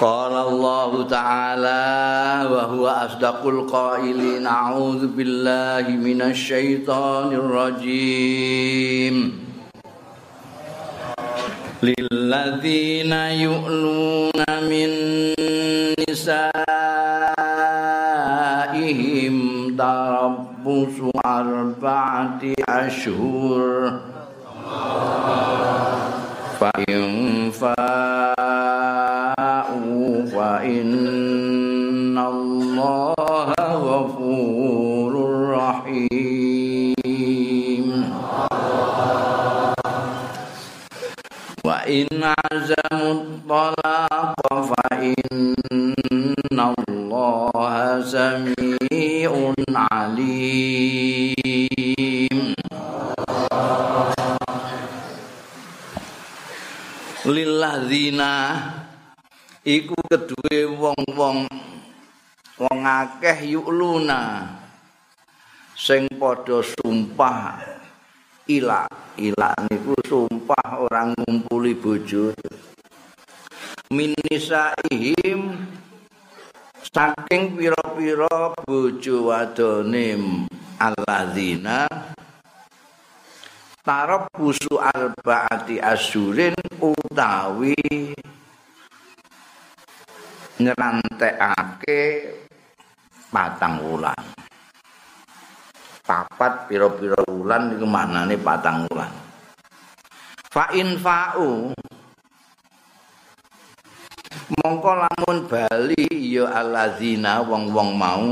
قال الله تعالى وهو أصدق القائلين أعوذ بالله من الشيطان الرجيم. للذين يؤلون من نسائهم تربص أربعة أشهر. فإن فاءوا فإن الله غفور رحيم وإن عزموا الطلاق فإن الله سميع عليم lilladzina iku kedue wong-wong wong akeh yu'luna sing padha sumpah ila ila niku sumpah orang ngumpuli bojo. Minisaihim saking pira-pira bojo wadone alladzina tarab busu arbaati asyurin utawi nyerantekake patang wulan. Papat pira-pira wulan iku maknane patang wulan. Fa in fa'u mongko lamun bali ya allazina wong-wong mau.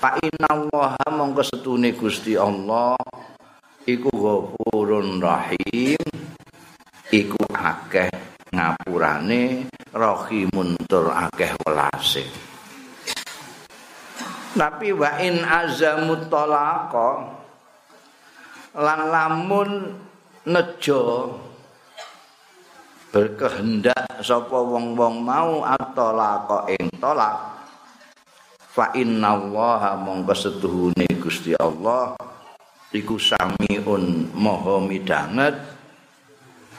Fa inna Allah mongko setune Gusti Allah iku ghafurun rahim iku akeh ngapurane rahimun tur akeh welase tapi wa in azamut talaqa lan lamun nejo berkehendak sapa wong-wong mau atolaqa ing tolak fa inna allaha mongko setuhune Gusti Allah iku samiun maha midanget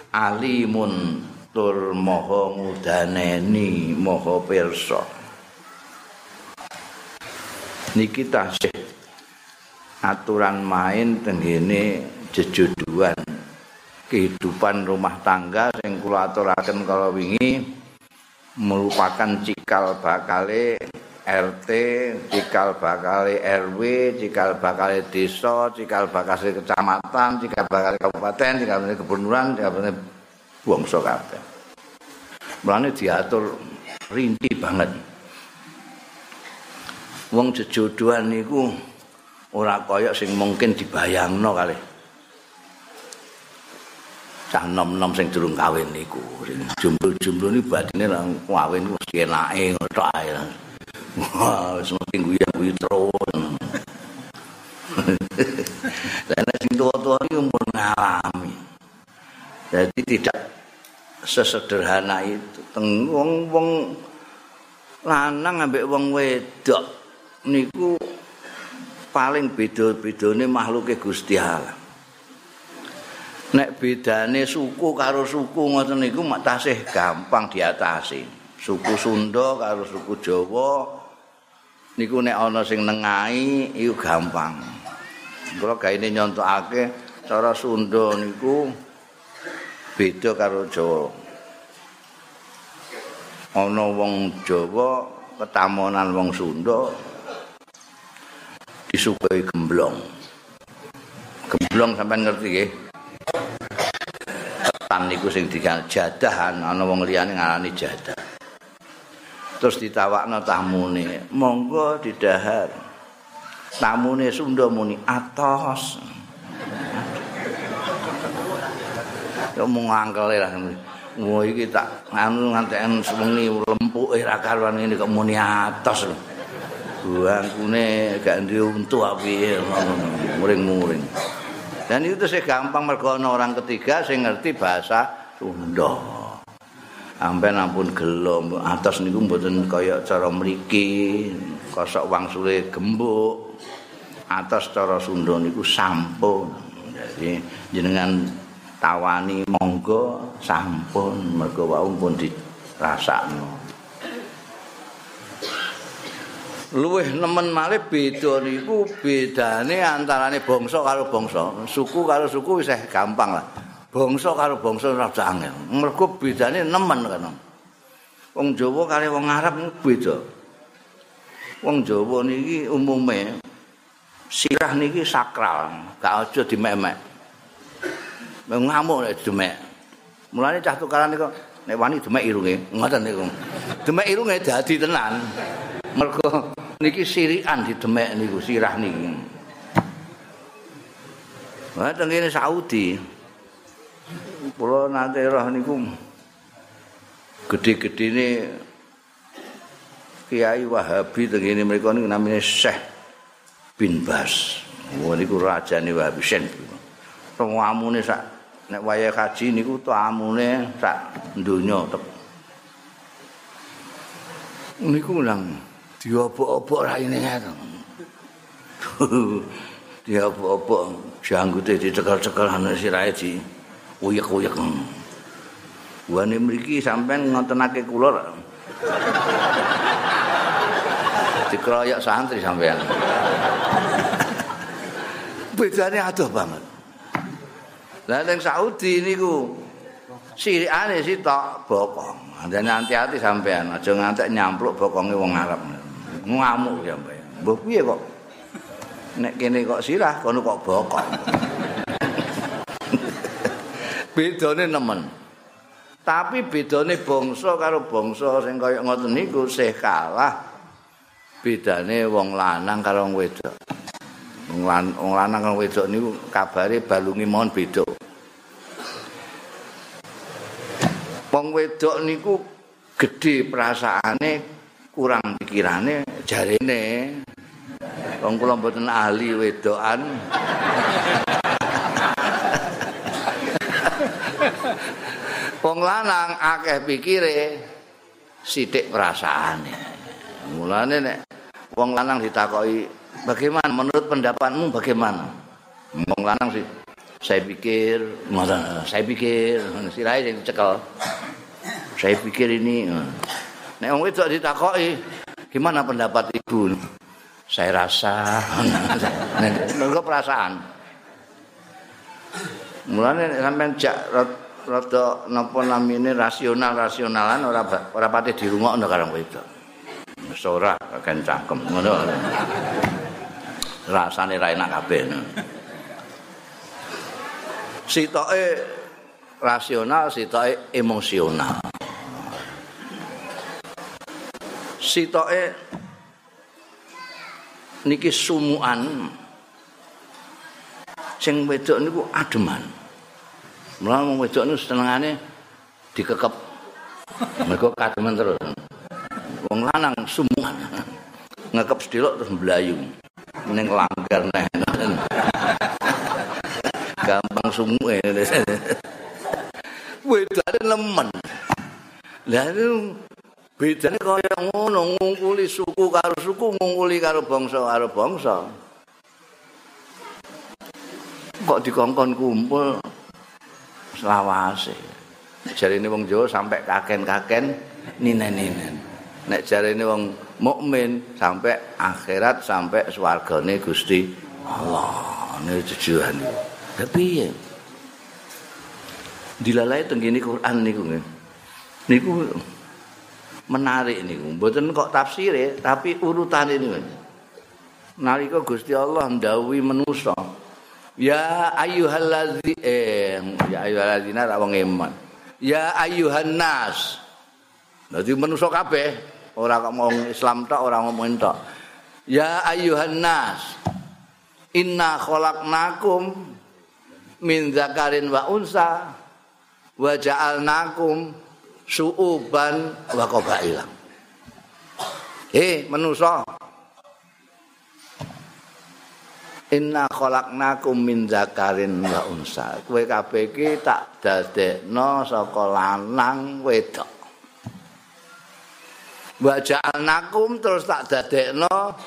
alimun tur maha ngudaneni maha pirsa. Niki tasih aturan main tenggene jejodohan kehidupan rumah tangga sing kula aturaken kala wingi merupakan cikal bakale RT, cikal bakal RW, cikal bakal desa, cikal bakal kecamatan, cikal bakal kabupaten, cikal bakal kebunuran, cikal bakal bangsa kabeh. Mulane diatur rinci banget. Wong jejodohan niku ora kaya sing mungkin dibayangno kali. Cah nom-nom sing durung kawin niku, jomblo-jomblo niku badine nang kawin mesti enake ngono ae. Wah, semakin guya guyu terus. Dan sing tua-tua ini umur ngalami. Jadi tidak sesederhana itu. Wong wong lanang ambek wong wedok niku paling beda-bedane makhluke Gusti Allah. Nek bedane suku karo suku ngoten niku mak tasih gampang diatasi. Suku Sunda karo suku Jawa niku nek ana sing nengahi iku gampang. Kula gaene nyontokake cara Sunda niku beda karo Jawa. Ana wong Jawa ketamonan wong Sunda disuguhi gemblong. Gemblong sampean ngerti nggih? Ketan niku sing dikan jadahan ana wong liyane ngarani jadah. terus ditawakno tamune monggo didahar tamune Sunda muni atos yo mung lah Wah iki tak anu nganten sewengi lempuke ra karuan ngene kok muni atos lho. Buangkune gak duwe untu api muring-muring. Dan itu sih gampang mergo orang ketiga sing ngerti bahasa Sunda. Ampen ampun gelo atas niku mboten kaya cara mriki kosok wangsule gembuk. Atas cara Sunda niku sampun. Jadi jenengan tawani monggo sampun. Mergo wau pun rasakno luwih nemen malih beda niku bedane antarane bangsa karo bangsa. Suku karo suku wis gampang lah. Bangsa karo bangsa rada angel. Mergo bedane nemen kan wong Jawa karo wong Arab beda. Wong Jawa niki umume sirah niki sakral. Gak aja dimemek ngamuk nek demek mulane cah tukaran niku nek wani demek irunge ngoten niku demek irunge dadi tenan mergo niki sirikan di demek niku sirah niki Wah, tengene Saudi. Kula nate roh niku gedhe-gedhene Kiai Wahabi tengene mriku niku namine Syekh bin Bas. Wah niku rajane Wahabi Sen. Tengamune sak nek wayah kaji niku tamune sak donya Niku lang diobok-obok raine ngoten. diobok-obok janggute dicekel-cekel ana sirahe di uyek-uyek. Wane mriki sampean ngontenake kula. Dikroyok santri sampean. Bedane adoh banget. Lah ning Saudi niku sirikane sitok bokong. Andene hati-hati sampean, aja ngantek nyampluk bokonge wong Arab. ngamuk ya mbak. Mbak piye kok? Nek kene kok sirah kono kok bokok bedane nemen. Tapi bedane bangsa karo bangsa sing kaya ngoten niku sih kalah. Bedane wong lanang karo wong wedok wong lanang karo wedok niku kabare balungi mohon beda. Wong wedok niku gedhe perasaane kurang pikirane jarene. Wong kula mboten ahli wedokan. Wong lanang akeh pikire sithik perasaane. Mulane nek wong lanang ditakoki bagaimana menurut pendapatmu bagaimana wong lanang sih saya pikir saya pikir sirahe sing cekel saya pikir ini Nek wong wedok ditakoki, gimana pendapat ibu? Saya rasa nengko perasaan. Mulane sampean jak rada napa namine rasional-rasionalan ora ora pati dirungokno karo wedok. Ora kan cangkem ngono. Rasane ra enak kabeh. Sitoke rasional, sitoke emosional. sitoke niki sumuan sing wedok niku ademan. Mulane wong wedok niku senengane dikekep. Mergo kademen terus. Wong lanang sumuan. Ngekep sedilok terus mblayu. Ning langgar neh. Gampang sumuke. Wedane lemen. Lah bedane kaya ngono ngungkuli suku karo suku ngungkuli karo bangsa karo bangsa kok dikongkon kumpul selawase jarine wong Jawa sampai kaken-kaken ninen-ninen nek jarine wong mukmin sampai akhirat sampai swargane Gusti Allah ne tujuan iki piye dilalai tenggini Quran niku niku menarik niku. Mboten kok tafsire, tapi urutan ini. Nalika Gusti Allah ndawuhi manusa. Ya ayyuhallazi eh ya ayyuhallazina ra wong iman. Ya ayyuhan nas. Dadi manusa kabeh, ora kok ngomong Islam tok, ora ngomong tok. Ya ayyuhan nas. Inna khalaqnakum min zakarin wa unsa wa ja'alnakum suuban wa qabaila. Eh manusa. Inna khalaqnakum min zakarin wa unsa. Kowe kabeh iki tak dadekno saka lanang wedok. Wa ja'alnakum terus tak dadekno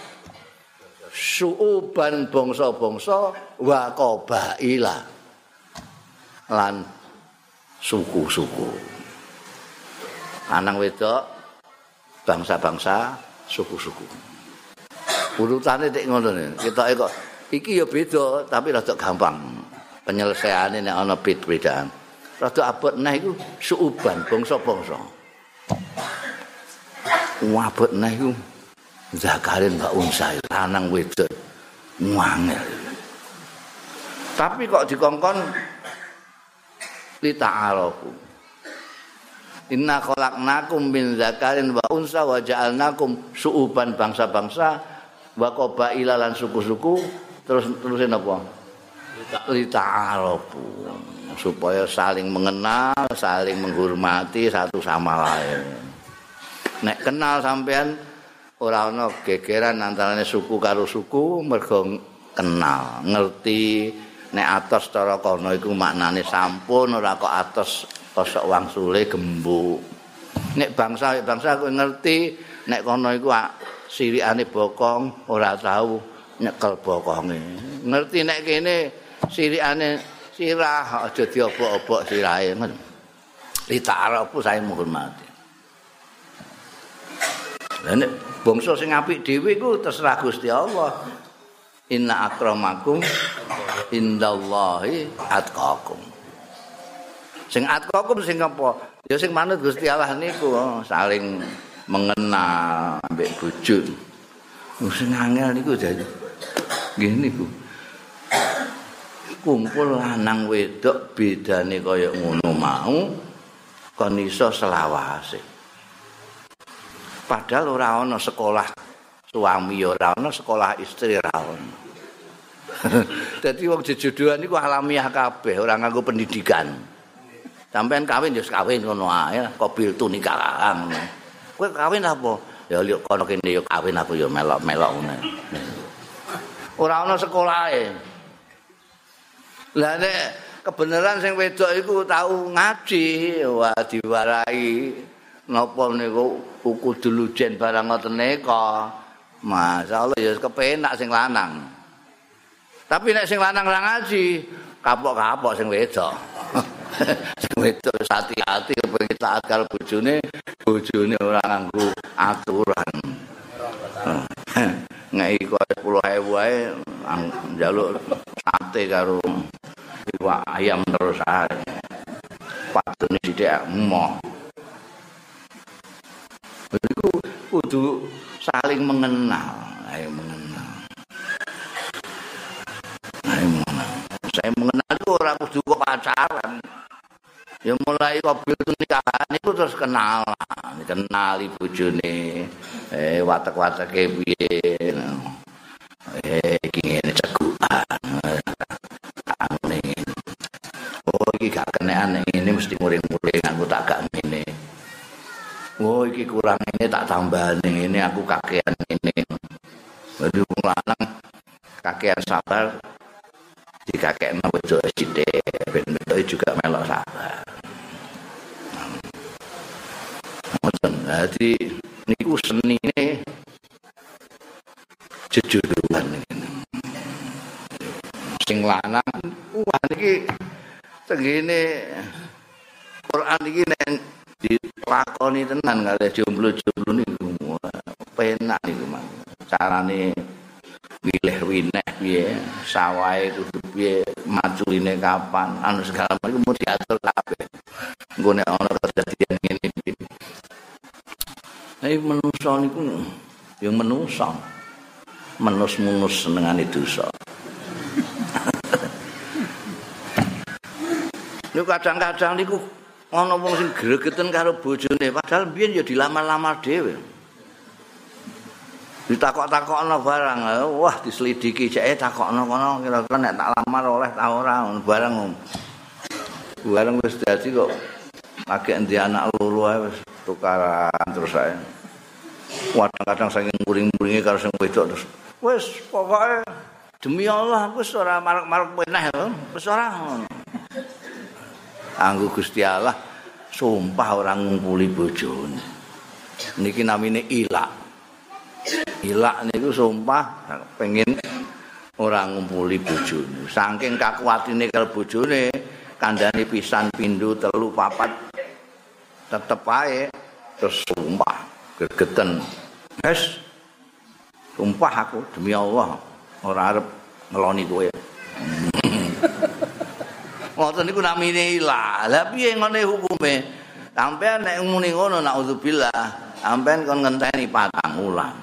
suuban bangsa-bangsa wa qabaila. Lan suku-suku. lanang wedok bangsa-bangsa suku-suku urutane nek ngono kita kok iki ya beda tapi rada gampang penyelesaiannya nek ana beda-bedaan rada abot nah iku suuban bangsa-bangsa wabot nah iku zakarin mbak unsa lanang wedok ngangel tapi kok dikongkon li ta'arofu Inna khalaqnakum min zakarin wa unsa wa ja'alnakum su'uban bangsa-bangsa wa qabaila lan suku-suku terus terusin apa? Li ta'arofu supaya saling mengenal, saling menghormati satu sama lain. Nek kenal sampean ora ana gegeran antarane suku karo suku mergo kenal, ngerti nek atos cara kono iku maknane sampun ora kok atos kosok wang sule gembuk. Nek bangsa bangsa kowe ngerti nek kono iku sirikane bokong ora tahu nyekel bokonge. Ngerti nek kene sirikane sirah aja diobok-obok sirahe men. Ditarapu saya menghormati. Lah nek bangsa sing apik dhewe iku terserah Gusti Allah. Inna akramakum indallahi atqakum. Sing atqakum sing apa? Ya sing manut Gusti Allah niku oh, saling mengenal ambek bojo. Sing angel niku jadi ngene niku. Kumpul lanang wedok bedane kaya ngono mau kon iso selawase. Padahal ora ana sekolah suami ora ana sekolah istri ora ana. Dadi wong jejodohan niku alamiah kabeh, ora nganggo pendidikan. Sampeyan kawin ya kawin ngono ae, kobil tu nikah ngono. Kowe kawin apa? Ya liuk kono kene ya kawin aku ya melok-melok ngono. Ora ana sekolahe. Lah nek kebenaran sing wedok iku tau ngaji, wah diwarai napa niku kudu lujen barang ngoten nika. Masyaallah ya kepenak sing lanang. Tapi nek sing lanang ora ngaji, kapok-kapok sing wedok. wedok hati-hati kepengin taat karo bojone bojone ora nganggo aturan ngeki koyo 10000 wae njaluk sate karo iwak ayam terus ae padune sithik emoh iku kudu saling mengenal. Ayo mengenal. Ayo mengenal. Saya mengenal itu orang kudu kok pacaran. Ya mulai kobil itu nikahan itu terus kenal kenal ibu juni eh watak watak kebiye eh gini cegukan angin oh ini gak aneh ini mesti muring muring aku tak gak oh ini kurang ini tak tambah ini aku kakean ini. Jadi lanang kakean sabar di kakek mau sithik ben juga melok sabar. Jadi niku seni ini jejuduan sing lanang wah niki tengene Quran iki nek dilakoni tenan kali jomblo-jomblo niku. Penak niku Mas. Carane milih wineh piye sawahe kudu piye maculine kapan anu segala macam mau diatur kabeh. Engko nek ana kejadian ngene Tapi manusia niku yang manusia menus-munus senengane dosa. Niku kadang-kadang niku ana wong sing gregeten karo bojone padahal biyen ya dilamar-lamar dhewe. Ditakok-takokno barang, wah diselidiki cek takokno kono kira-kira nek tak lamar oleh ta ora barang. Barang wis dadi kok lagi endi anak loro ae wis tukaran terus saya. Kadang-kadang saking muring-muringe karo sing wedok terus wis pokoke demi Allah wis ora marek-marek meneh lho, wis ora ngono. Anggo Gusti Allah sumpah orang ngumpuli bojone. Niki namine ilak. Ilak niku sumpah pengen orang ngumpuli bojone. Saking kakuatine karo bojone, kandhane pisan pindho telu papat tetep ae terus sumpah gegeten wes sumpah aku demi Allah ora arep ngeloni kowe ngoten niku namine ilah. Lah piye ngene hukume? Sampean nek muni ngono naudzubillah sampean kon ngenteni patang wulan.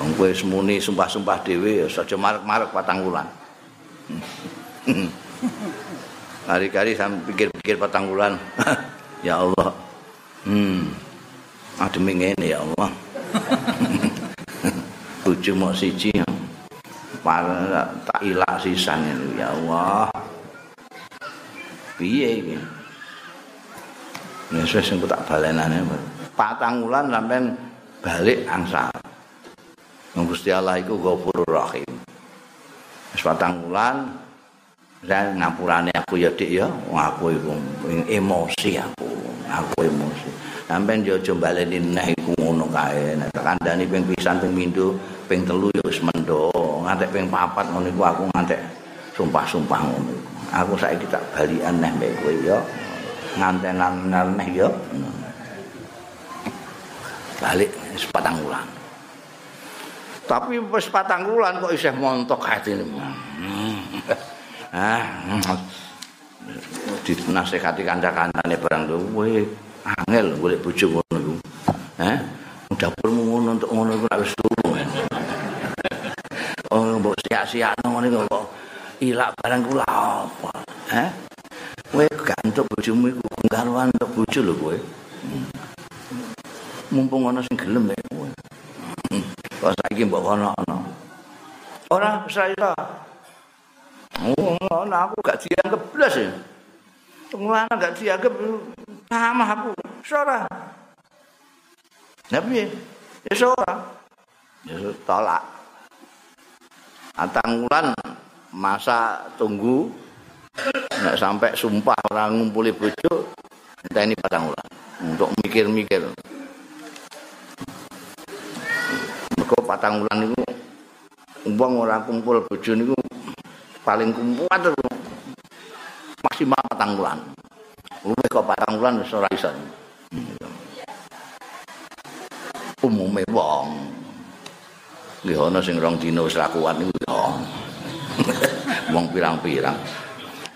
Wong kowe semuni sumpah-sumpah dhewe ya aja marek-marek patang wulan. Hari-hari sampe pikir-pikir patang wulan. Ya Allah. Hmm. Ademi ngene ya Allah. Bojo mok siji tak ilak sisan ya Allah. Piye iki wis sing tak balenane patang wulan sampean balik angsal. Gusti Allah iku Ghafurur Rahim. Wis patang wulan dan ngapurane aku ya dik ya. Aku iku emosi aku. Aku emosi. Sampean yo aja baleni neh iku ngono kae. Nek kandhani ping pisan ping pindho ping telu ya wis mendo ngantek ping papat ngono aku ngantek sumpah-sumpah ngono. Aku saiki tak balikan neh mbek kowe ya. Ngantenan neh ya. Balik sepatang bulan. Tapi wis patang bulan kok isih montok atine. ah. dinasehati kanca-kancane barang kowe angel golek bojo ngono iku. Eh? Dapurmu ngono untuk ngono iku sia-siakno ngene kok ilak barang kula apa? Heh? Kowe gantuk bojomu iku garuan untuk bojo lho kowe. Hmm. Mumpung ana sing gelem ya kowe. Hmm. Kok saiki mbok ana-ana. Ora saya. Oh, nah, aku gak dianggap blas ya. Pengeluaran gak dianggap sama aku. Sora. Tapi ya sora. Ya tolak. Atang wulan masa tunggu nek sampai sumpah orang ngumpuli bojo entah ini padang wulan untuk mikir-mikir. Mergo patang wulan niku wong ora kumpul bojo niku paling kuat maksimal patang wulan. Luwih kok patang wulan wis ora iso. Umume wong Nggih ana sing rong dina wis ra kuat niku. Wong pirang-pirang.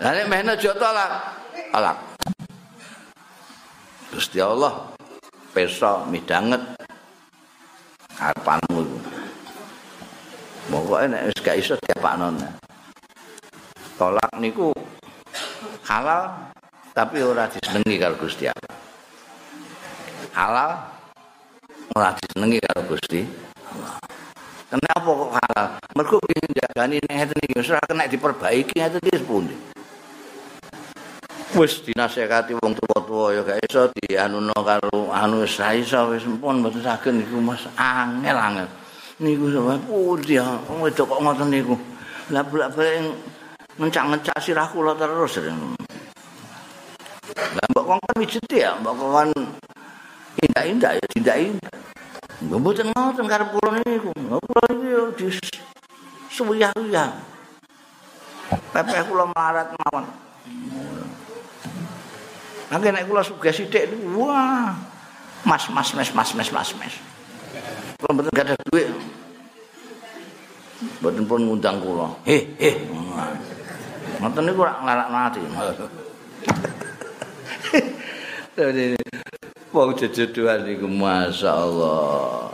Lah nek mehna joto lah. Alak. Gusti Allah peso midanget karepanmu. Pokoke nek wis gak iso diapakno. Tolak niku halal tapi ora disenengi karo Gusti Allah. Halal ora disenengi karo Gusti. Kenapa kok halal? Mergo pengen jagani nek ngeten iki wis ora diperbaiki ngeten iki sepundi. Wis dinasehati wong tuwa-tuwa ya gak iso dianuno karo anu wis ra iso wis pun mboten saged niku Mas angel angel. Niku sampe pundi ya wedok kok ngoten niku. Lah bolak-balik ngencak-ngencak sirah kula terus. Lah mbok kok kan ya, mbok kok indah-indah ya tidak Mboten ngoten karep kula niku. Kula iki yo dis suwiyah-wiyah. Pepe kula melarat mawon. Nangge nek kula sugih sithik niku wah. Mas mas mes mas mes mas mes. Kula mboten gak ada duit. Mboten pun ngundang kula. He he. Ngoten niku ora nglarak mati. Wong jejedoan niku masyaallah.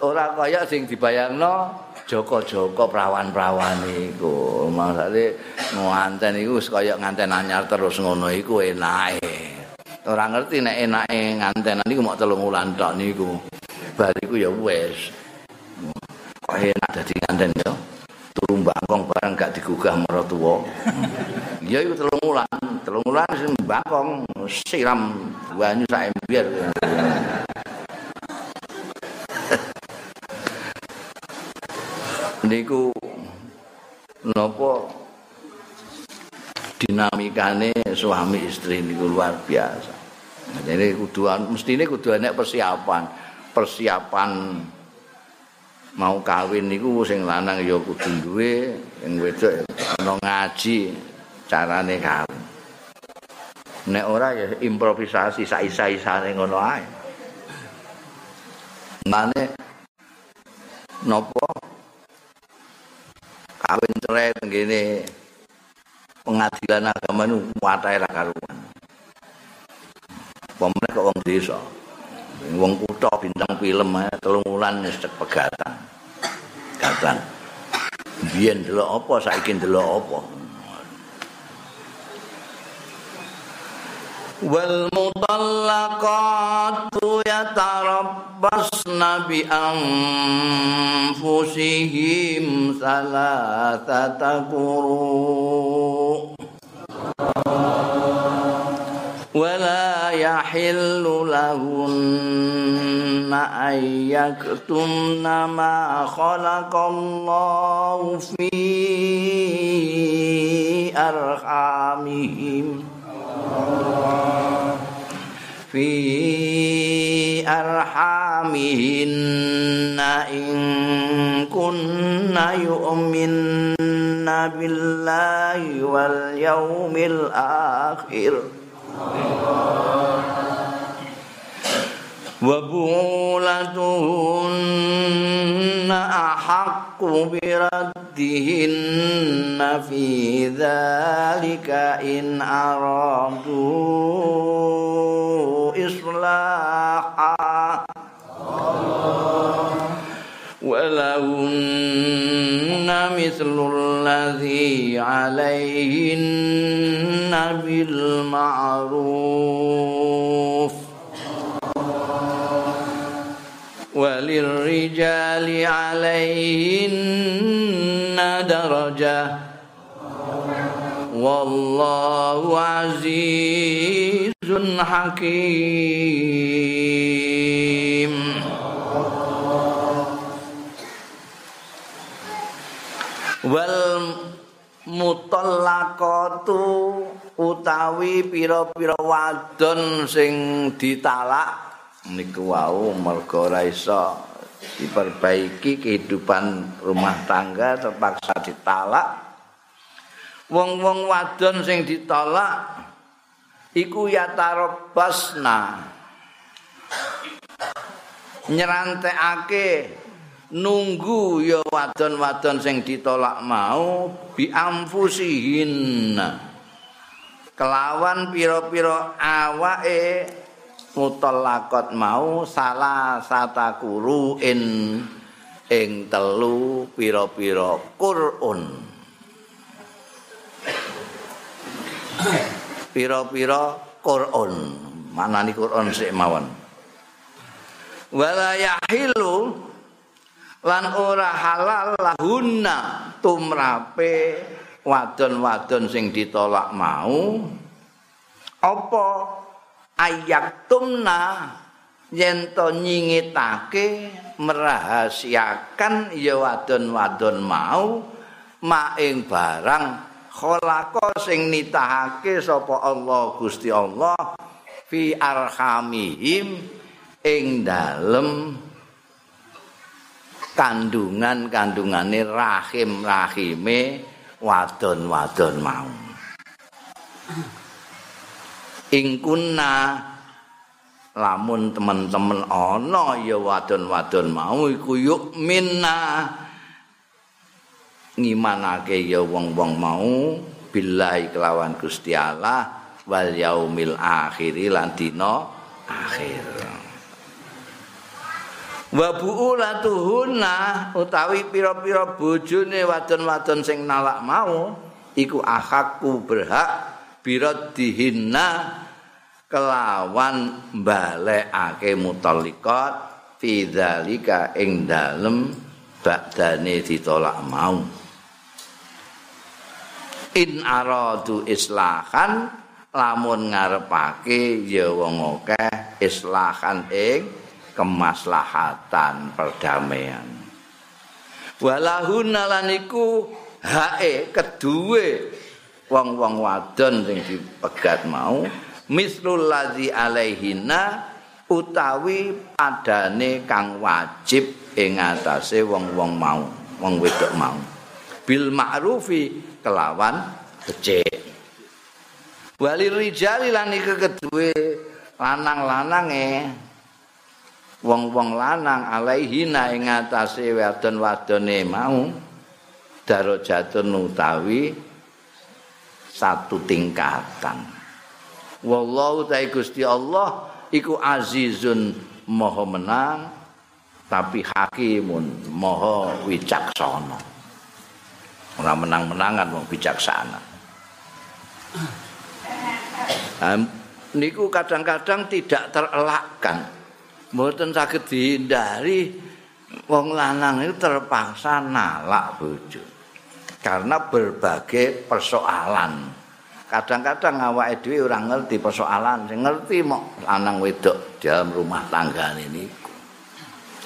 Ora kaya sing dibayangno Joko-joko prawan-prawan iku. Maksudnya nganten iku kaya nganten anyar terus ngono iku enake. Ora ngerti nek enake ngantenan niku mok telung wulan tok niku. Bariku ya wis. Kok enak dadi nganten ya. Turu bareng gak digugah maratuwa. Ya iku telung wulan, telung wulan sing bangkong siram banyu sak ember. Niku napa dinamikane suami istri niku luar biasa. Jadi kudu mestine kudu enek persiapan. Persiapan mau kawin niku sing lanang ya kudu duwe, sing wedok ana ngaji carane kawin. Nek ora ya improvisasi saisa-isane ngono ae. Mane nopo kawin cerai ngene pengadilan agama nu watahe ra karuan. Pemene kok wong desa. Wong kutha bintang film ae telung wulan wis pegatan. Pegatan. Biyen delok apa saiki delok apa والمطلقات يتربصن بأنفسهم ثلاثة قروء ولا يحل لهن أن يكتمن ما خلق الله في أرحامهم في أرحامهن إن كن يؤمن بالله واليوم الآخر. وبعولتهن أحق بردهن في ذلك إن أرادوا إصلاحا. ولهن مثل الذي عليهن بالمعروف. وللرجال عليهن درجة. wallahu azizun hakim. Wal mutallaqatu utawi pira-pira wadon sing ditalak niku wau mergo ora diperbaiki kehidupan rumah tangga terpaksa ditalak. Wong-wong wadon sing ditolak iku ya tarobasna nyerantekake nunggu ya wadon-wadon sing ditolak mau bi amfusihin kelawan pira-pira awake mutallaqat mau salah satakuru in ing telu pira-pira Qur'an pira-pira Qur'an. Manani Qur'an sik mawon. Wala yahilu lan ora halal lahunna tumrape wadon-wadon sing ditolak mau. Apa ayak tumna yen to nyingitake merahasiakan ya wadon-wadon mau maing barang khalaqa sing nitahake sapa Allah Gusti Allah fi arhamihim ing dalem kandungan-kandungane rahim-rahime wadon-wadon mau. Ing kunna lamun teman-teman ana ya wadon-wadon mau iku yuk minna ngimanake ya wong-wong mau billahi kelawan Gusti Allah wal yaumil akhir lan dina akhir. wa buulatuhunna utawi pira-pira bojone wadon-wadon sing nalak mau iku akhaku berhak biradihinna kelawan balekake mutalliqat fi dzalika ing dalem badane ditolak mau in aradu islahan lamun ngarepake ya wong akeh islahan ing kemaslahatan perdamaian. Walahun nalaniku hae kedue wong-wong wadon sing dipegat mau mislul ladzi alaihina utawi padane kang wajib ing atase wong-wong mau wong wedok mau. Bil ma'rufi kelawan becik Wali rijali lan iku kedue lanang-lanange wong-wong lanang alaihina ing atase wadon-wadone mau darajatun utawi satu tingkatan. Wallahu ta'ala Gusti Allah iku azizun maha menang tapi hakimun maha wicaksana. Ora menang-menangan wong bijaksana. Um, niku kadang-kadang tidak terelakkan. Mboten saged dihindari wong lanang itu terpaksa nalak bojo. Karena berbagai persoalan. Kadang-kadang awake dhewe ora ngerti persoalan, sing ngerti mok lanang wedok dalam rumah tangga ini.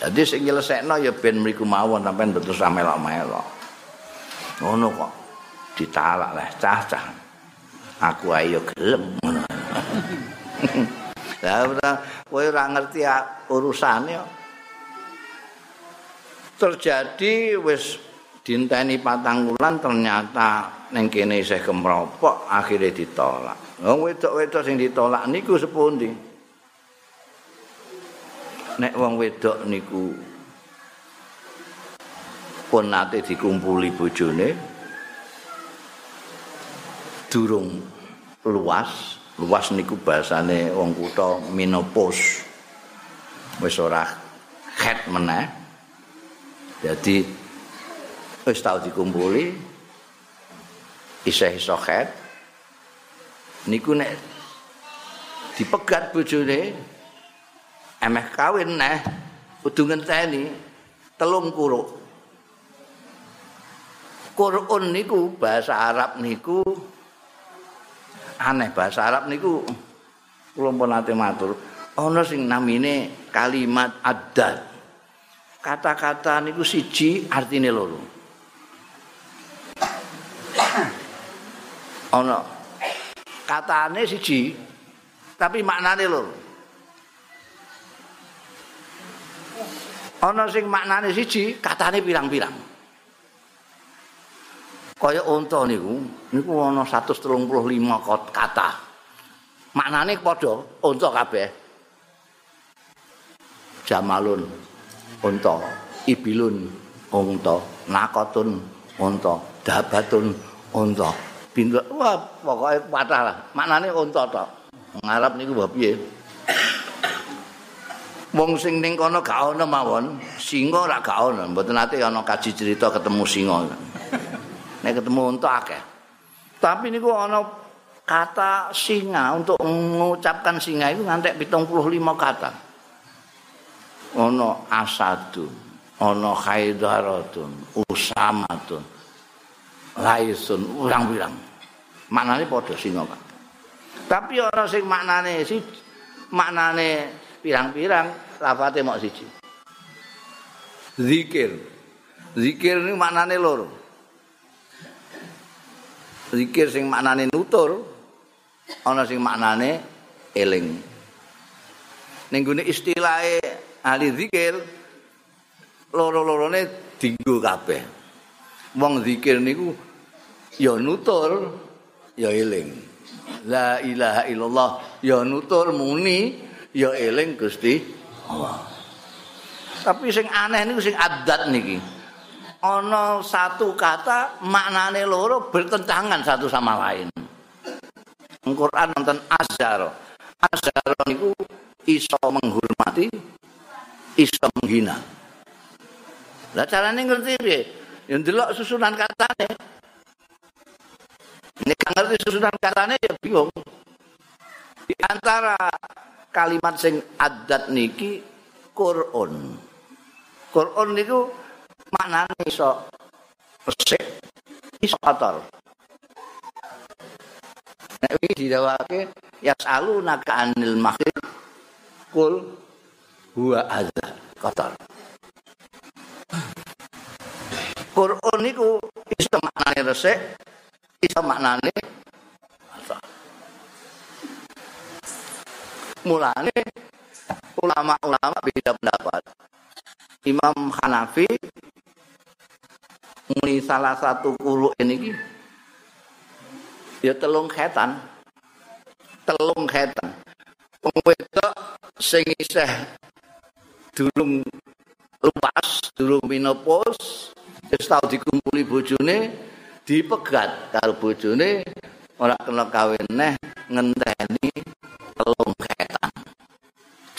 Jadi sing nyelesekno ya ben mriku mawon sampean betul melok-melok. Ngono kok ditalak lah cah-cah. Aku ayo gelem ngono. Lah ora kowe ora ngerti urusane Terjadi wis dinteni patang wulan ternyata ning kene isih kemropok akhirnya ditolak. Wong wedok-wedok sing ditolak niku sepundi? Nek wong wedok niku pun nate dikumpuli bojone. Durung luas. Luas niku bahasane wong kutha minopos wis ora het meneh. Jadi wis tau dikumpuli. Isih iso het niku nek dipegat bojone emeh kawin neh kudu ngenteni telung kuruk Qur'an niku bahasa Arab niku aneh bahasa Arab niku kula pun nate matur. Ana sing namine kalimat adat kata-kata niku siji artine loro. Ana katane siji tapi maknane loro. Ana sing maknane siji katane pirang-pirang kaya unta niku niku ana 135 kata maknane padha unta kabeh. Jamalun unta ibilun unta nakotun unta dabatun unta. Bintu wah pokoke patah lah. Maknane unta tok. Ngarep niku bae piye? Wong sing ning kono gak ana mawon singa ora gak ana mboten ate ana kaji cerita ketemu singa nek ketemu unta akeh. Tapi niku ana kata singa untuk mengucapkan singa itu ngantek 75 kata. Ana asadun, ana khaidaratun, usamatun, laisun, urang-urang. Maknane padha singa, Pak. Tapi ana sing maknane si maknane pirang-pirang lafate mok siji. Zikir. Zikir ini maknane loro. Zikir sing maknane nutur ana sing maknane eling. Ning gune istilahe ahli zikir loro-lorone dinggo kabeh. Wong zikir niku ya nutur ya eling. La ilaha illallah ya nutur muni ya eling Gusti Allah. Tapi sing aneh niku sing adat niki ana satu kata maknane loro bertentangan satu sama lain. Al-Qur'an nonton azhar. Azhar niku iso menghormati, iso menghina. Lah carane ngerti piye? Ya ndelok susunan katane. Nek ngerti susunan katane ya bingung. Di antara kalimat sing adat niki Qur'an. Qur'an niku maknane iso resik iso kotor. Nek iki didawake ya salu naka anil makhir kul huwa adza kotor. Quran niku iso maknane resik iso maknane mulane ulama-ulama beda pendapat. Imam Hanafi muni salah satu kulu ini ya telung khetan telung khetang. Wong wedok sing isih durung lupas, durung minopos, wis tau dikumpuli bojone, dipegat karo bojone ora kena kawin neh ngenteni telung khetang.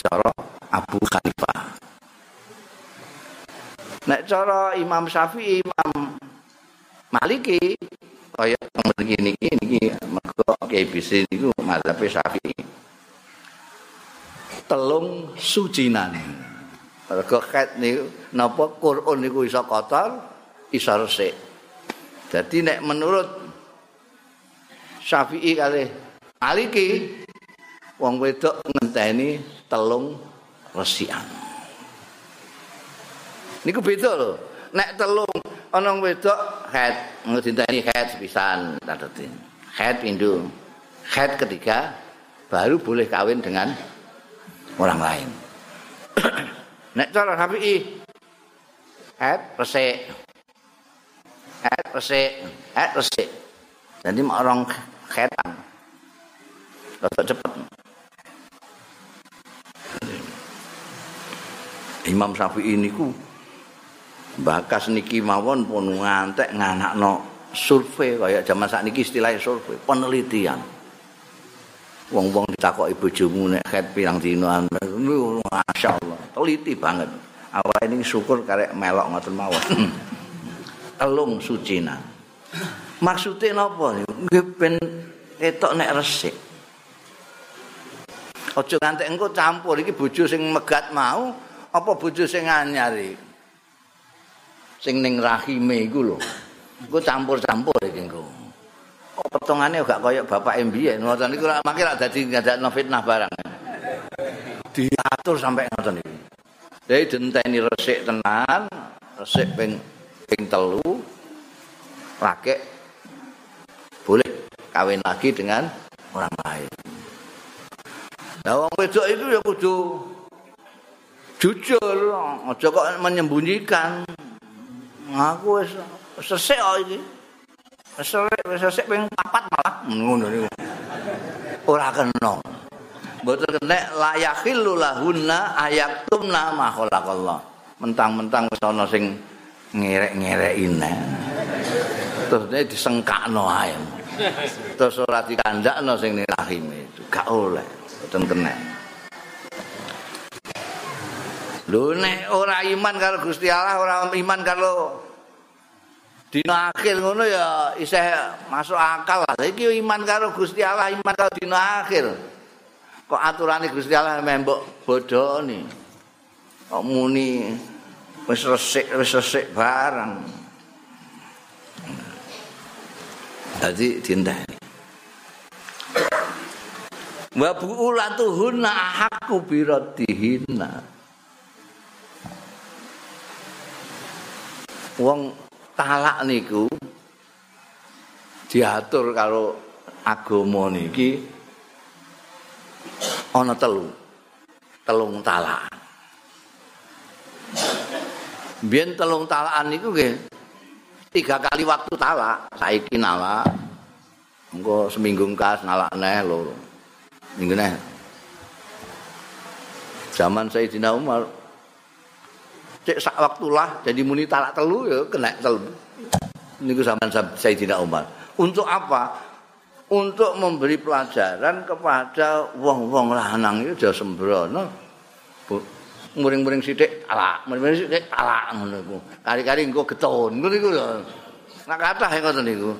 Cara Abu Hanifah. Nek cara Imam Syafi'i, Imam Maliki kaya mriki niki niki mergo KBC niku mazhab Syafi'i. Telung sucinan. Mergo kait niku napa Quran niku iso kotor, iso resik. Jadi nek menurut Syafi'i kali Maliki wong wedok ngenteni telung resikan. Niku beda lho. Nek telung ana wedok head, ngedinteni head sepisan tadetin. Head pindho. Head ketiga baru boleh kawin dengan orang lain. Nek cara Syafi'i head resik. Head resik, head resik. Jadi orang head Rada cepet. Imam Syafi'i niku bakas niki mawon pun ngantek nganakno survei kaya zaman sakniki istilahnya survei penelitian. Wong-wong ditakoki bojomu nek het pirang dina masyaallah teliti banget. Awak ini syukur karek melok ngoten mawon. Telung sucina. Maksudnya napa? Nggih ben ketok nek resik. Aja ngantek engko campur iki bojo sing megat mau apa bojo sing anyar iki. Sing ning rahime iku lho. Engko campur-campur iki engko. Kok potongane gak kaya bapak mbiyen ngoten niku lak mangke lak dadi ngadakno fitnah barang. Diatur sampai ngoten niku. Jadi denteni resik tenan, resik ping ping telu laki boleh kawin lagi dengan orang lain. Lah wong wedok itu ya kudu jujur, aja kok menyembunyikan. Aku wis sesek kok iki. Wis sesek ping papat malah ngono niku. Ora kena. Mboten kena layakhillu lahunna ayaktumna ma khalaqallah. Mentang-mentang wis ana sing ngerek-ngereki Terus disengkakno ae. Terus ora dikandakno sing rahime itu. Gak oleh. boten kena. Lho nek ora iman karo Gusti Allah, ora iman karo dina akhir ngono ya isih masuk akal lah. Iki iman karo Gusti Allah, iman karo dina akhir. Kok aturane Gusti Allah mbok bodoni. Kok muni wis resik wis resik barang. Jadi dinteni. wa buulatuhunna ahqqu biraddihinna wong talak niku diatur karo agama niki ana telu telung talak biyen telung talakan niku nggih tiga kali waktu talak saiki nala engko seminggu kas nalak neh lho. Ini Zaman Sayyidina Umar cek sak waktulah jadi muni talak telu ya kena telu. Niku zaman Sayyidina Umar. Untuk apa? Untuk memberi pelajaran kepada wong-wong lanang itu aja sembrono. Muring-muring sithik talak, muring-muring sithik talak ngono iku. Kari-kari engko geton ngono iku lho. Nak kathah ngoten niku.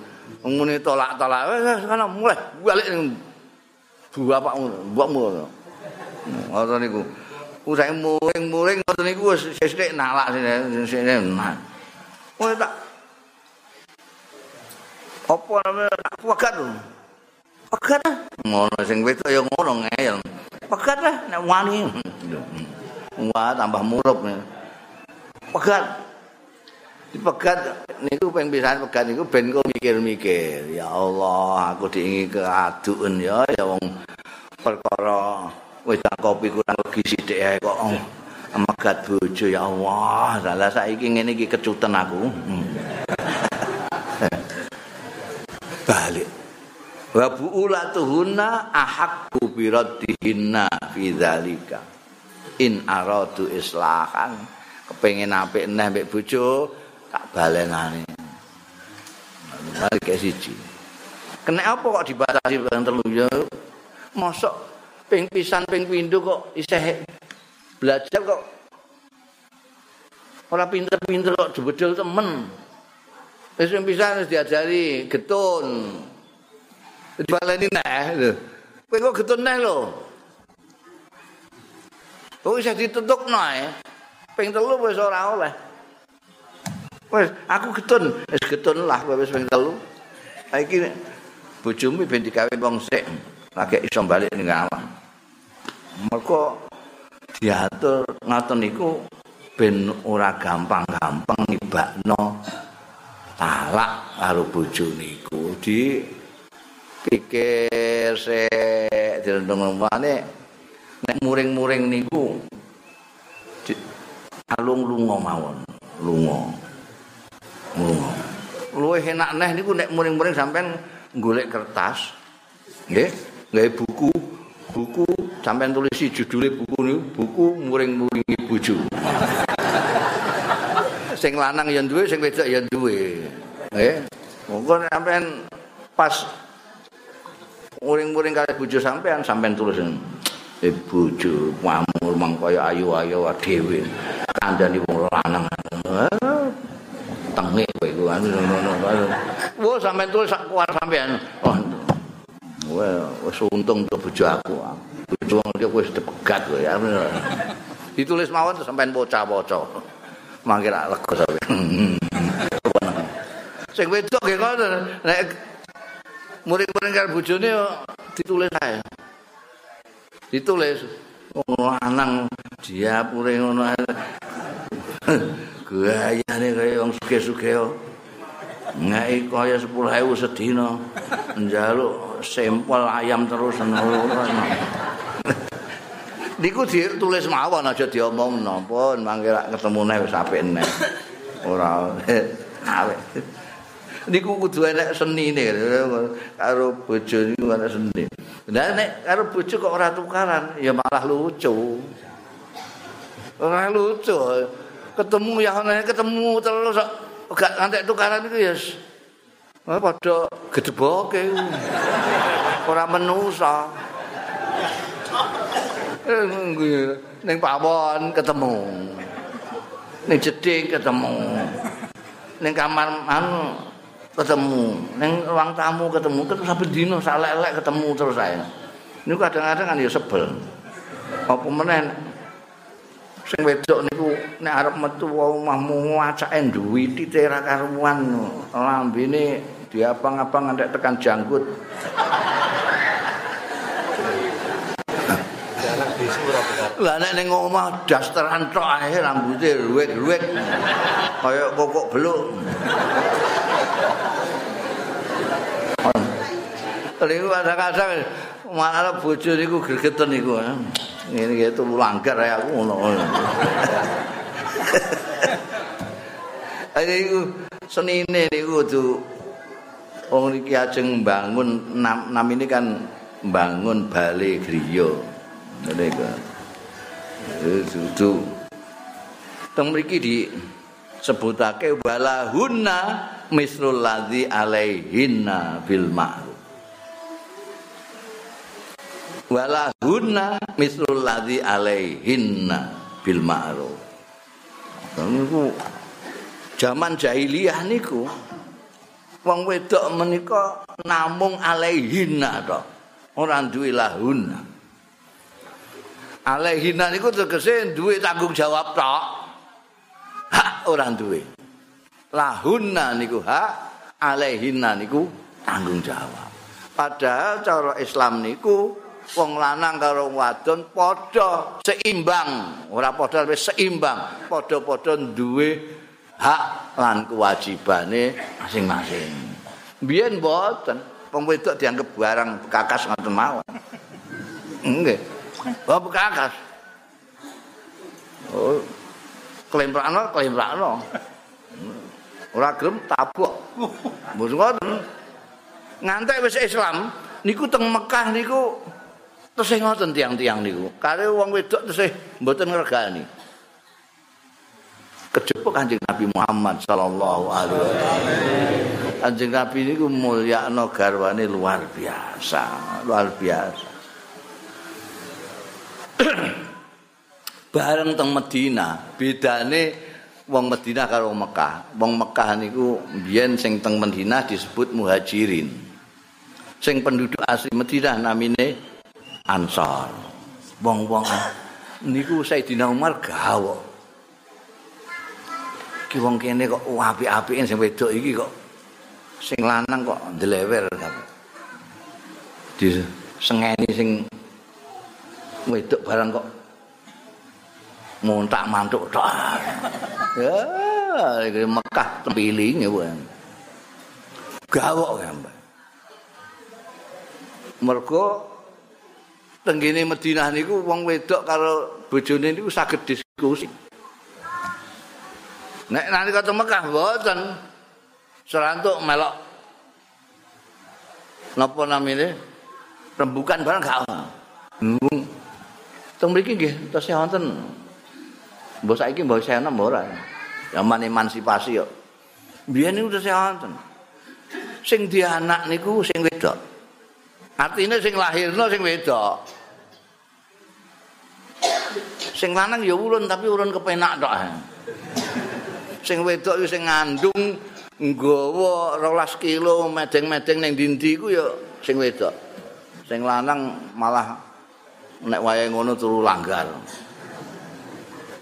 Muni tolak-tolak wis kana mulai balik bapakmu, mbokmu ngono. Ngoten niku. Usah muring-muring ngoten niku wis sithik nalak sini. Nah. Oh tak. Apa namanya tak pegat lho. Pegat lah. Ngono sing wedok ya ngono ngeyel. Pegat lah nek wani. Wah tambah murup. Pegat. Dipegat niku ping pisan pegat niku ben kok mikir-mikir. Ya Allah, aku diingi keadun ya ya wong perkara wedang kopi kurang lagi sithik ae kok megat bojo ya Allah. Salah saiki ngene iki kecuten aku. Hmm. Balik. wa buulatuhunna ahaqqu bi raddihinna fi dzalika in aradu islahan kepengin apik neh mbek bojo tak balenane mari ke siji kena apa kok dibatasi barang telu ya mosok ping pisan ping pindho kok isih belajar kok ora pinter-pinter kok dibedel temen wis ping pisan wis diajari getun dibaleni neh lho kowe kok getun neh lho Oh, bisa ditutup nae. Ping telu wis ora oleh. Wes, aku getun, wis getun lah wis ping telu. Saiki bojomu ben dikawin wong sik, lagi iso bali ning alam. Mergo diatur ngoten niku ben ora gampang-gampang nibakno talak karo bojo niku di pikir sik direndong nek muring-muring niku alung lunga mawon lunga lunga. Luwih enak neh niku nek muring-muring sampean golek kertas. Nggih, gawe buku. Buku sampean tulisi judule buku niku, buku muring-muringi bojo. sing lanang ya duwe, sing wedok ya duwe. Nggih. Monggo sampean pas muring-muring kali bojo sampean sampean tulis eh bojo pamur mangkaya ayu-ayu dhewe kandhani wong lanang tengik kowe iku ngono Wah sampean tulis sak kuar sampean. Oh. Wis untung to bojo aku. Bojo wong iki wis dipegat kowe. Ditulis mawon sampean waca-waca. Mangke ra lega sampean. Sing wedok nggih ngono nek murid-murid karo bojone ditulis ae. Ditulis wong lanang dia pure ngono gayane kaya wong sugih-sugih ngeki kaya 10.000 sedina. Njaluk sampel ayam terus niku ditulis mawon aja diomongno pun mangke rak ketemu neh wis apik neh ora. Awet niku kudu enek senine karo bojo niku ana seni. Lah nek karo bojo kok ora tukaran ya malah lucu. Ora lucu. Ketemu ya ketemu terus gak ngantek tukaran iku ya oh, padha gedeboke. Ora menusa ning pawon ketemu. Ning jeding ketemu. Ning kamar anu ketemu. Ning ruang tamu ketemu. Terus sampe dino salek-lek ketemu terus saya niku kadang-kadang kan ya sebel. Apa meneh sing wedok niku nek arep metu omahmu ngacake duwiti tera karuan lambene diapang-apang ngantek tekan janggut Lah nek ning omah dasteran tok ae rambuté luwet-luwet kaya kokok beluk. Lha kadang-kadang malah bojo niku gregeten niku. Ngene iki tulu langgar ya aku ngono. Ayo iku senine niku kudu wong iki ajeng mbangun nam, nam ini kan mbangun bale griya. Ngene iku. Dudu. Teng mriki di sebutake walahunna mislul ladzi alaihinna bil ma'ruf. Wala hunna mislul ladzi alaihinna bil ma'ruf. Niku zaman jahiliyah niku wong wedok menika namung alaihinna to. Ora duwe lahunna. Alaihinna niku tegese duwe tanggung jawab tok. Hak ora duwe. Lahunna niku hak, alaihinna niku tanggung jawab. Padahal cara Islam niku wong lanang karo wadon padha seimbang, ora padha wis seimbang, padha-padha duwe hak lan kewajibane masing-masing. Biyen mboten, wong wedok dianggap barang bekakas ngoten mawon. Nggih. Bapak bekakas. Oh. Klemprakno, klemprakno. Ora gelem tabok. Mbok ngoten. Ngantek wis Islam, niku teng Mekah niku tesih ngoten tiang-tiang niku. Kare wong wedok tesih mboten ngregani. Kejepuk Kanjeng Nabi Muhammad sallallahu alaihi wasallam. Kanjeng Nabi niku mulyakno garwane luar biasa, luar biasa. Bareng teng Medina, bedane wong Medina karo Mekah. Wong Mekah niku biyen sing teng Medina disebut muhajirin. Sing penduduk asli Medina namine Ansar. Wong-wong niku Sayyidina Umar gawok. Ki wong kene kok apik-apiken sing wedok iki kok sing lanang kok ndlewer kabeh. Di sengeni sing wedok barang kok montak mantuk tok. Ya, iki Mekah tempiling ya, Bu. Gawok ya, Mbak. Mergo tenggene Madinah niku wong wedok karo bojone niku saged diskusi. Nek nanti kata Mekah mboten serantuk melok napa namine rembukan barang gak ono. Teng mriki nggih tesih wonten Mbok saiki mbok saya enom ora. Zaman emansipasi yo. Biyen niku tesih wonten. Sing di anak niku sing wedok. Artinya sing lahirno sing wedok. Sing lanang ya urun tapi urun kepenak tok. Sing wedok iku sing ngandung nggawa 12 kilo medeng-medeng ning dindi iku ya sing wedok. Sing lanang malah nek wayahe ngono turu langgar.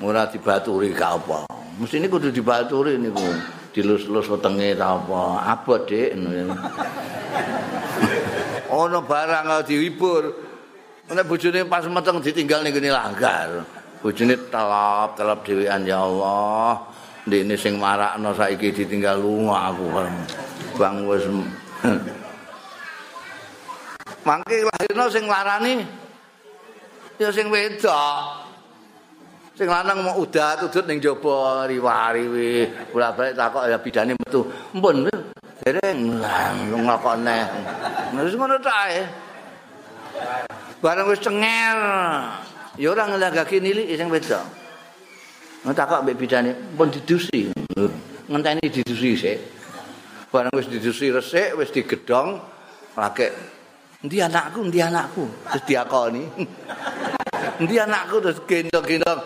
ora dibaturi ka apa. Mesti ini kudu dibaturi niku. Dilus-lus wetenge ta apa. Abot, Dik. Ono barang dihibur. Nek bojone pas meteng ditinggal ning kene langgar. Bojone telap-telap dhewean ya Allah. Ndekne sing marakno saiki ditinggal lunga aku. Bang wis Mangke lahirno sing larani ya sing wedok. sing lanang mau udah tudut ning jaba riwari bolak-balik takok ya bidane metu mpun dereng ngakok neh wis ngono tok ae bareng wis cengel ya ora ngelagake niliki sing wedok takok mbek bidane mpun didusi ngenteni didusi sik bareng wis didusi resik wis digedhong lagi Endi anakku, endi anakku? Terus diakoni. Endi anakku terus gendong-gendong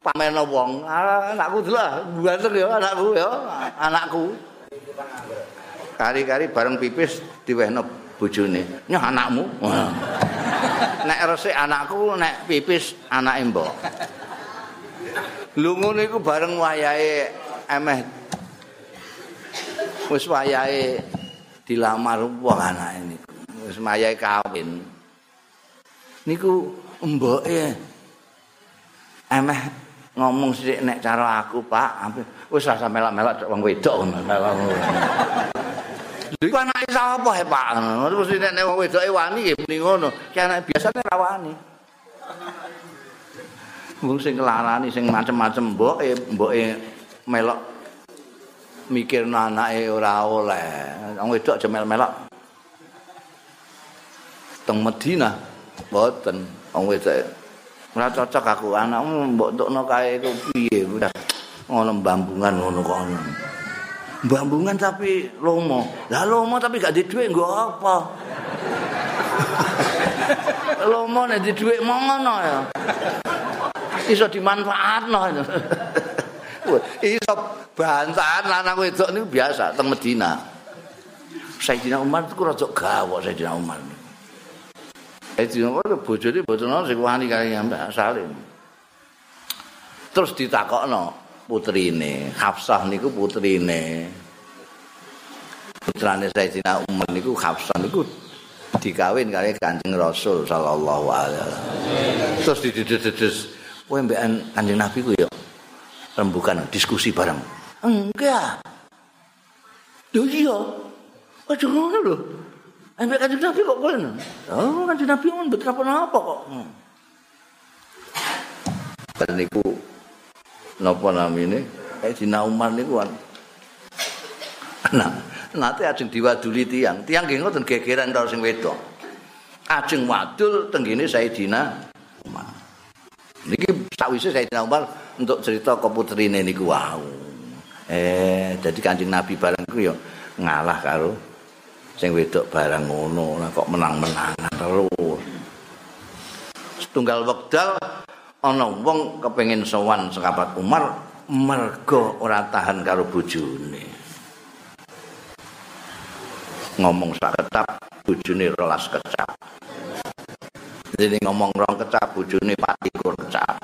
pamerno wong. Ah, anakku delok, banter ya anakku ya, anakku. Kari-kari bareng pipis diwehno bojone. Nyah anakmu. nek resik anakku, nek pipis anake mbok. Lho ngono iku bareng wayahe emeh wis wayahe dilamar wong anake niku. Wis wayahe kawin. Niku mboke emeh ngomong sithik nek cara aku Pak wis rasa melak-melak wong wedok ngono iku anake sapa he Pak? Terus nek wong wedoke wani nggih muni ngono. Ki anake biasane rawani wong sing kelarani sing macem-macem mboke mboke melok mikirno anake ora oleh. Wong wedok aja melak-melak teng Madinah mboten wong wedok ora cocok aku anakmu mbok entukno kae iku piye? Ngono mbambungan ngono kok mbambungan tapi lomo. Lah lomo tapi gak di dhuwit nggo apa? Lomo nek di dhuwit ngono ya. Iso dimanfaatno. Iso bantahan lanang wedok niku biasa teng Medina. Sayyidina Umar itu rada gawok Sayyidina Umar. Eh dino kok bojone bojone sing wani kali Mbak Salim. Terus ditakokno putrine, Hafsah niku putrine. Putrane Sayyidina Umar niku Hafsah niku dikawin kali Kanjeng Rasul sallallahu alaihi wasallam. Terus didedes kowe mbekan Kanjeng Nabi ku ya rembukan diskusi bareng. Enggak. Lho iya. Aja ngono lho. Ambek kanjeng Nabi kok kono? Oh, kanjeng Nabi mun betul apa-apa kok. Hmm. Dan niku napa namine? Kayak Dina Umar niku kan. Nah, nate ajeng diwaduli tiang. Tiang nggih ngoten gegeran karo sing wedok. ajeng wadul tenggene Sayyidina Umar. Niki sawise Sayyidina Umar untuk cerita ke putrine niku wau. Eh, jadi Kanjeng Nabi bareng ku ya ngalah karo sing wedok barang ngono kok menang-menangan terus. Setunggal wekdal ana wong kepengin sowan sekabat Umar mergo ora tahan karo bojone. Ngomong sak ketap bojone rolas kecap. Jadi ngomong rong kecap bojone patikur kecap.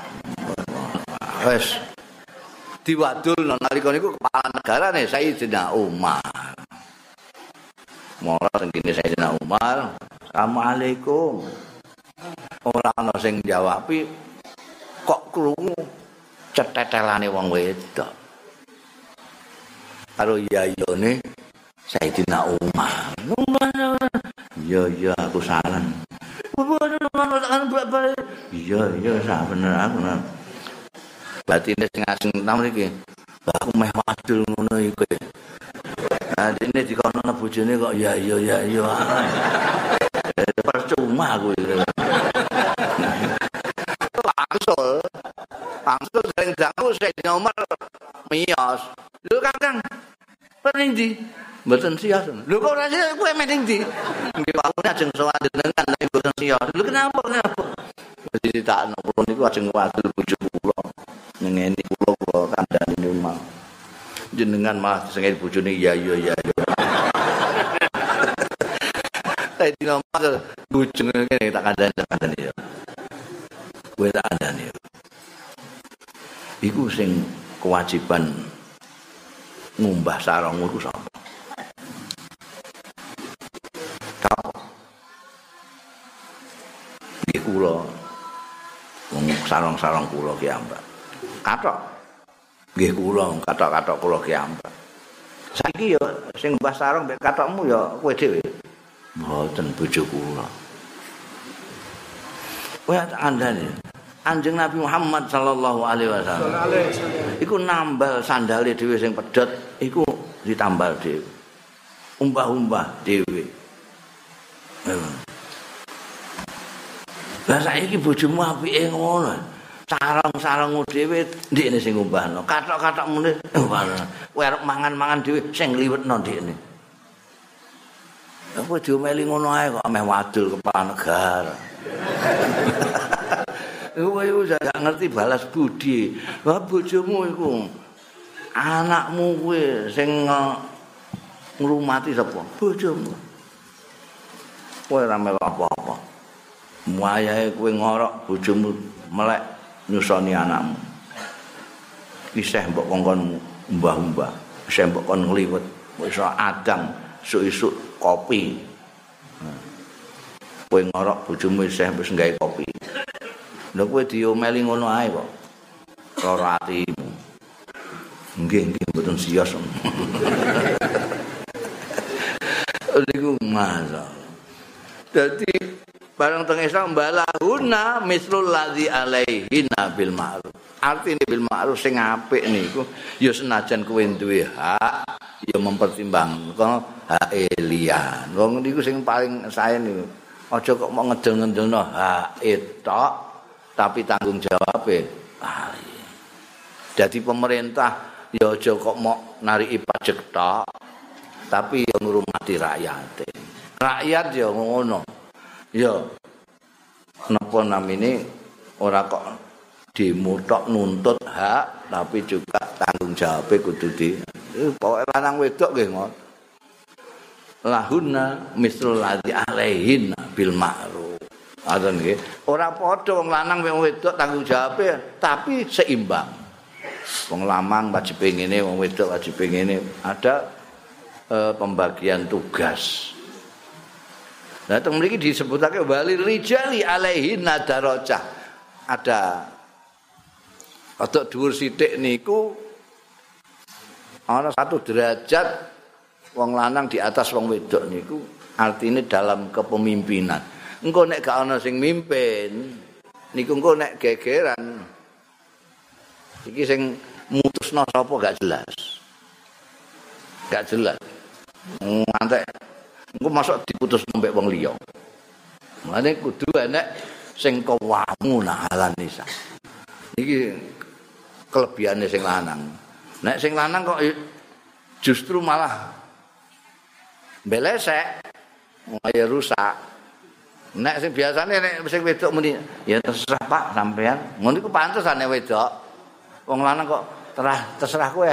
Wes diwadul nalika niku kepala negara Sayyidina Umar. Mula tengene Sayyidina Umar, Assalamualaikum. Ora ana sing jawabi kok krungu cetetelane wong wedok. Karo yayone Sayyidina Umar. Iya iya aku salah. Iya iya sak bener aku. Batine sing asing nang mriki. Aku meh wadul ngono iku. Nah, dene dikono bojone kok ya iya ya iya. Percuma aku iki. Langsung langsung sering daku Sayyidina Umar miyos. Lho Kakang, pening di? Mboten sias. Lho kok ora sias kowe mening di? Nggih pawune ajeng sowan jenengan nek mboten sias. Lho kenapa kenapa? Jadi ditakno kula niku ajeng wadul bojo kula. Ngene kula kula kandhani rumah. Jenengan malah disengit bojone ya ya ya ya. Sayyidina Umar bojone ngene tak kandhani kandhani ya. Kowe tak kandhani. Iku sing kewajiban ngumbah sarung iku sapa? Kau. Nggih kula. Sarung-sarung kula ki ambak. Katok. Nggih kula katok-katok kula ki ambak. Saiki ya sing mbah sarung mek katokmu ya kowe dhewe. Mboten bojo kula. Kowe tak andani. Anjing Nabi Muhammad sallallahu alaihi wasallam. Iku nambal sandale dhewe sing pedhot, iku ditambal dhewe. Umbah-umbah dhewe. Lah saiki bojomu apike ngono. Sarang-sarangmu dhewe ndekne sing umbahno. Katok-katok mune kowe arep mangan-mangan dhewe sing liwetno ndekne. Apa diomeli ngono ae kok meh wadul kepala negara. Kowe iku gak ngerti balas budi. Wah bojomu iku anakmu kowe sing ngrumati sapa? Bojomu. Kowe ora melok apa-apa. Muayahe kowe ngorok bojomu melek nyusoni anakmu. Isih mbok kongkon mbah-mbah, isih mbok kon ngliwet, wis adang esuk-esuk kopi. Kowe ngorok bojomu isih wis gawe kopi. Lha kowe diomeli ngono ae kok. Lara atimu. Nggih, nggih mboten sios. Niku masalah. Dadi barang teng Islam balahuna mislul ladzi alaihina bil ma'ruf. Artine bil ma'ruf sing apik niku ya senajan kowe duwe hak ya mempertimbangkan hak liyan. Wong niku sing paling sae niku. Aja kok mau ngedel-ngedelno hak tok tapi tanggung jawab ahli. Jadi pemerintah ya aja kok mau nariki pajak tok, tapi ya ngurmati rakyat. Rakyat ya ngono. Ya napa namine ora kok demo tok nuntut hak tapi juga tanggung jawab kudu di pokoke lanang wedok nggih ngono. Lahuna misrul ladzi alaihin bil ma'ruf. Ngoten nggih. Ora padha wong lanang wong wedok tanggung jawab tapi seimbang. Wong lamang wajib ngene, wong wedok wajib ngene. Ada eh, pembagian tugas. Nah, teng mriki disebutake wali rijali alaihi nadarajah. Ada atau dhuwur sithik niku ana satu derajat wong lanang di atas wong wedok niku artinya dalam kepemimpinan. Engko nek gak ana sing mimpin niku engko nek gegeran iki sing mutusno sapa gak jelas gak jelas ngantek engko masuk diputus mbek wong liya Mane kudu enek sing kawamu nahalan nisa. Iki kelebihane sing lanang. Nek sing lanang kok justru malah belesek, mulai rusak. Nek sing biasane nek sing wedok muni, ya terserah Pak sampean. Ngono iku pantes ane wedok. Wong lanang kok terah terserah kowe.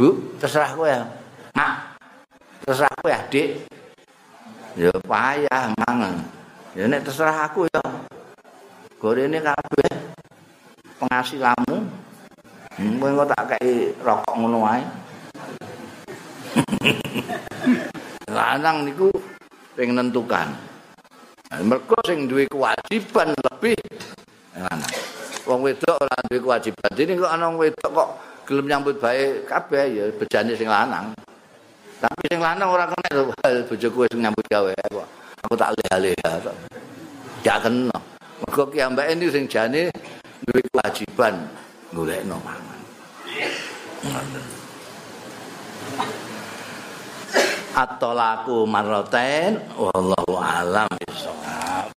Bu, terserah kowe. Mak. Terserah kowe, Dik. Ya payah mangan. Ya nek terserah aku ya. Gorene kabeh penghasilanmu. Mungkin kok tak kei rokok ngono wae. Lanang niku sing nentukan. Mergo sing duwe kewajiban lebih lanang. Wong wedok ora duwe kewajiban. Dene kok ana wedok kok gelem nyambut bae kabeh ya bejane sing lanang. Tapi sing lanang ora kena hal bojoku wis nyambut gawe kok. Aku tak leha-leha tok. Gak kena. Mergo ki ambake niku sing jane duwe kewajiban golekno mangan. atolaku marroten wallahu alam.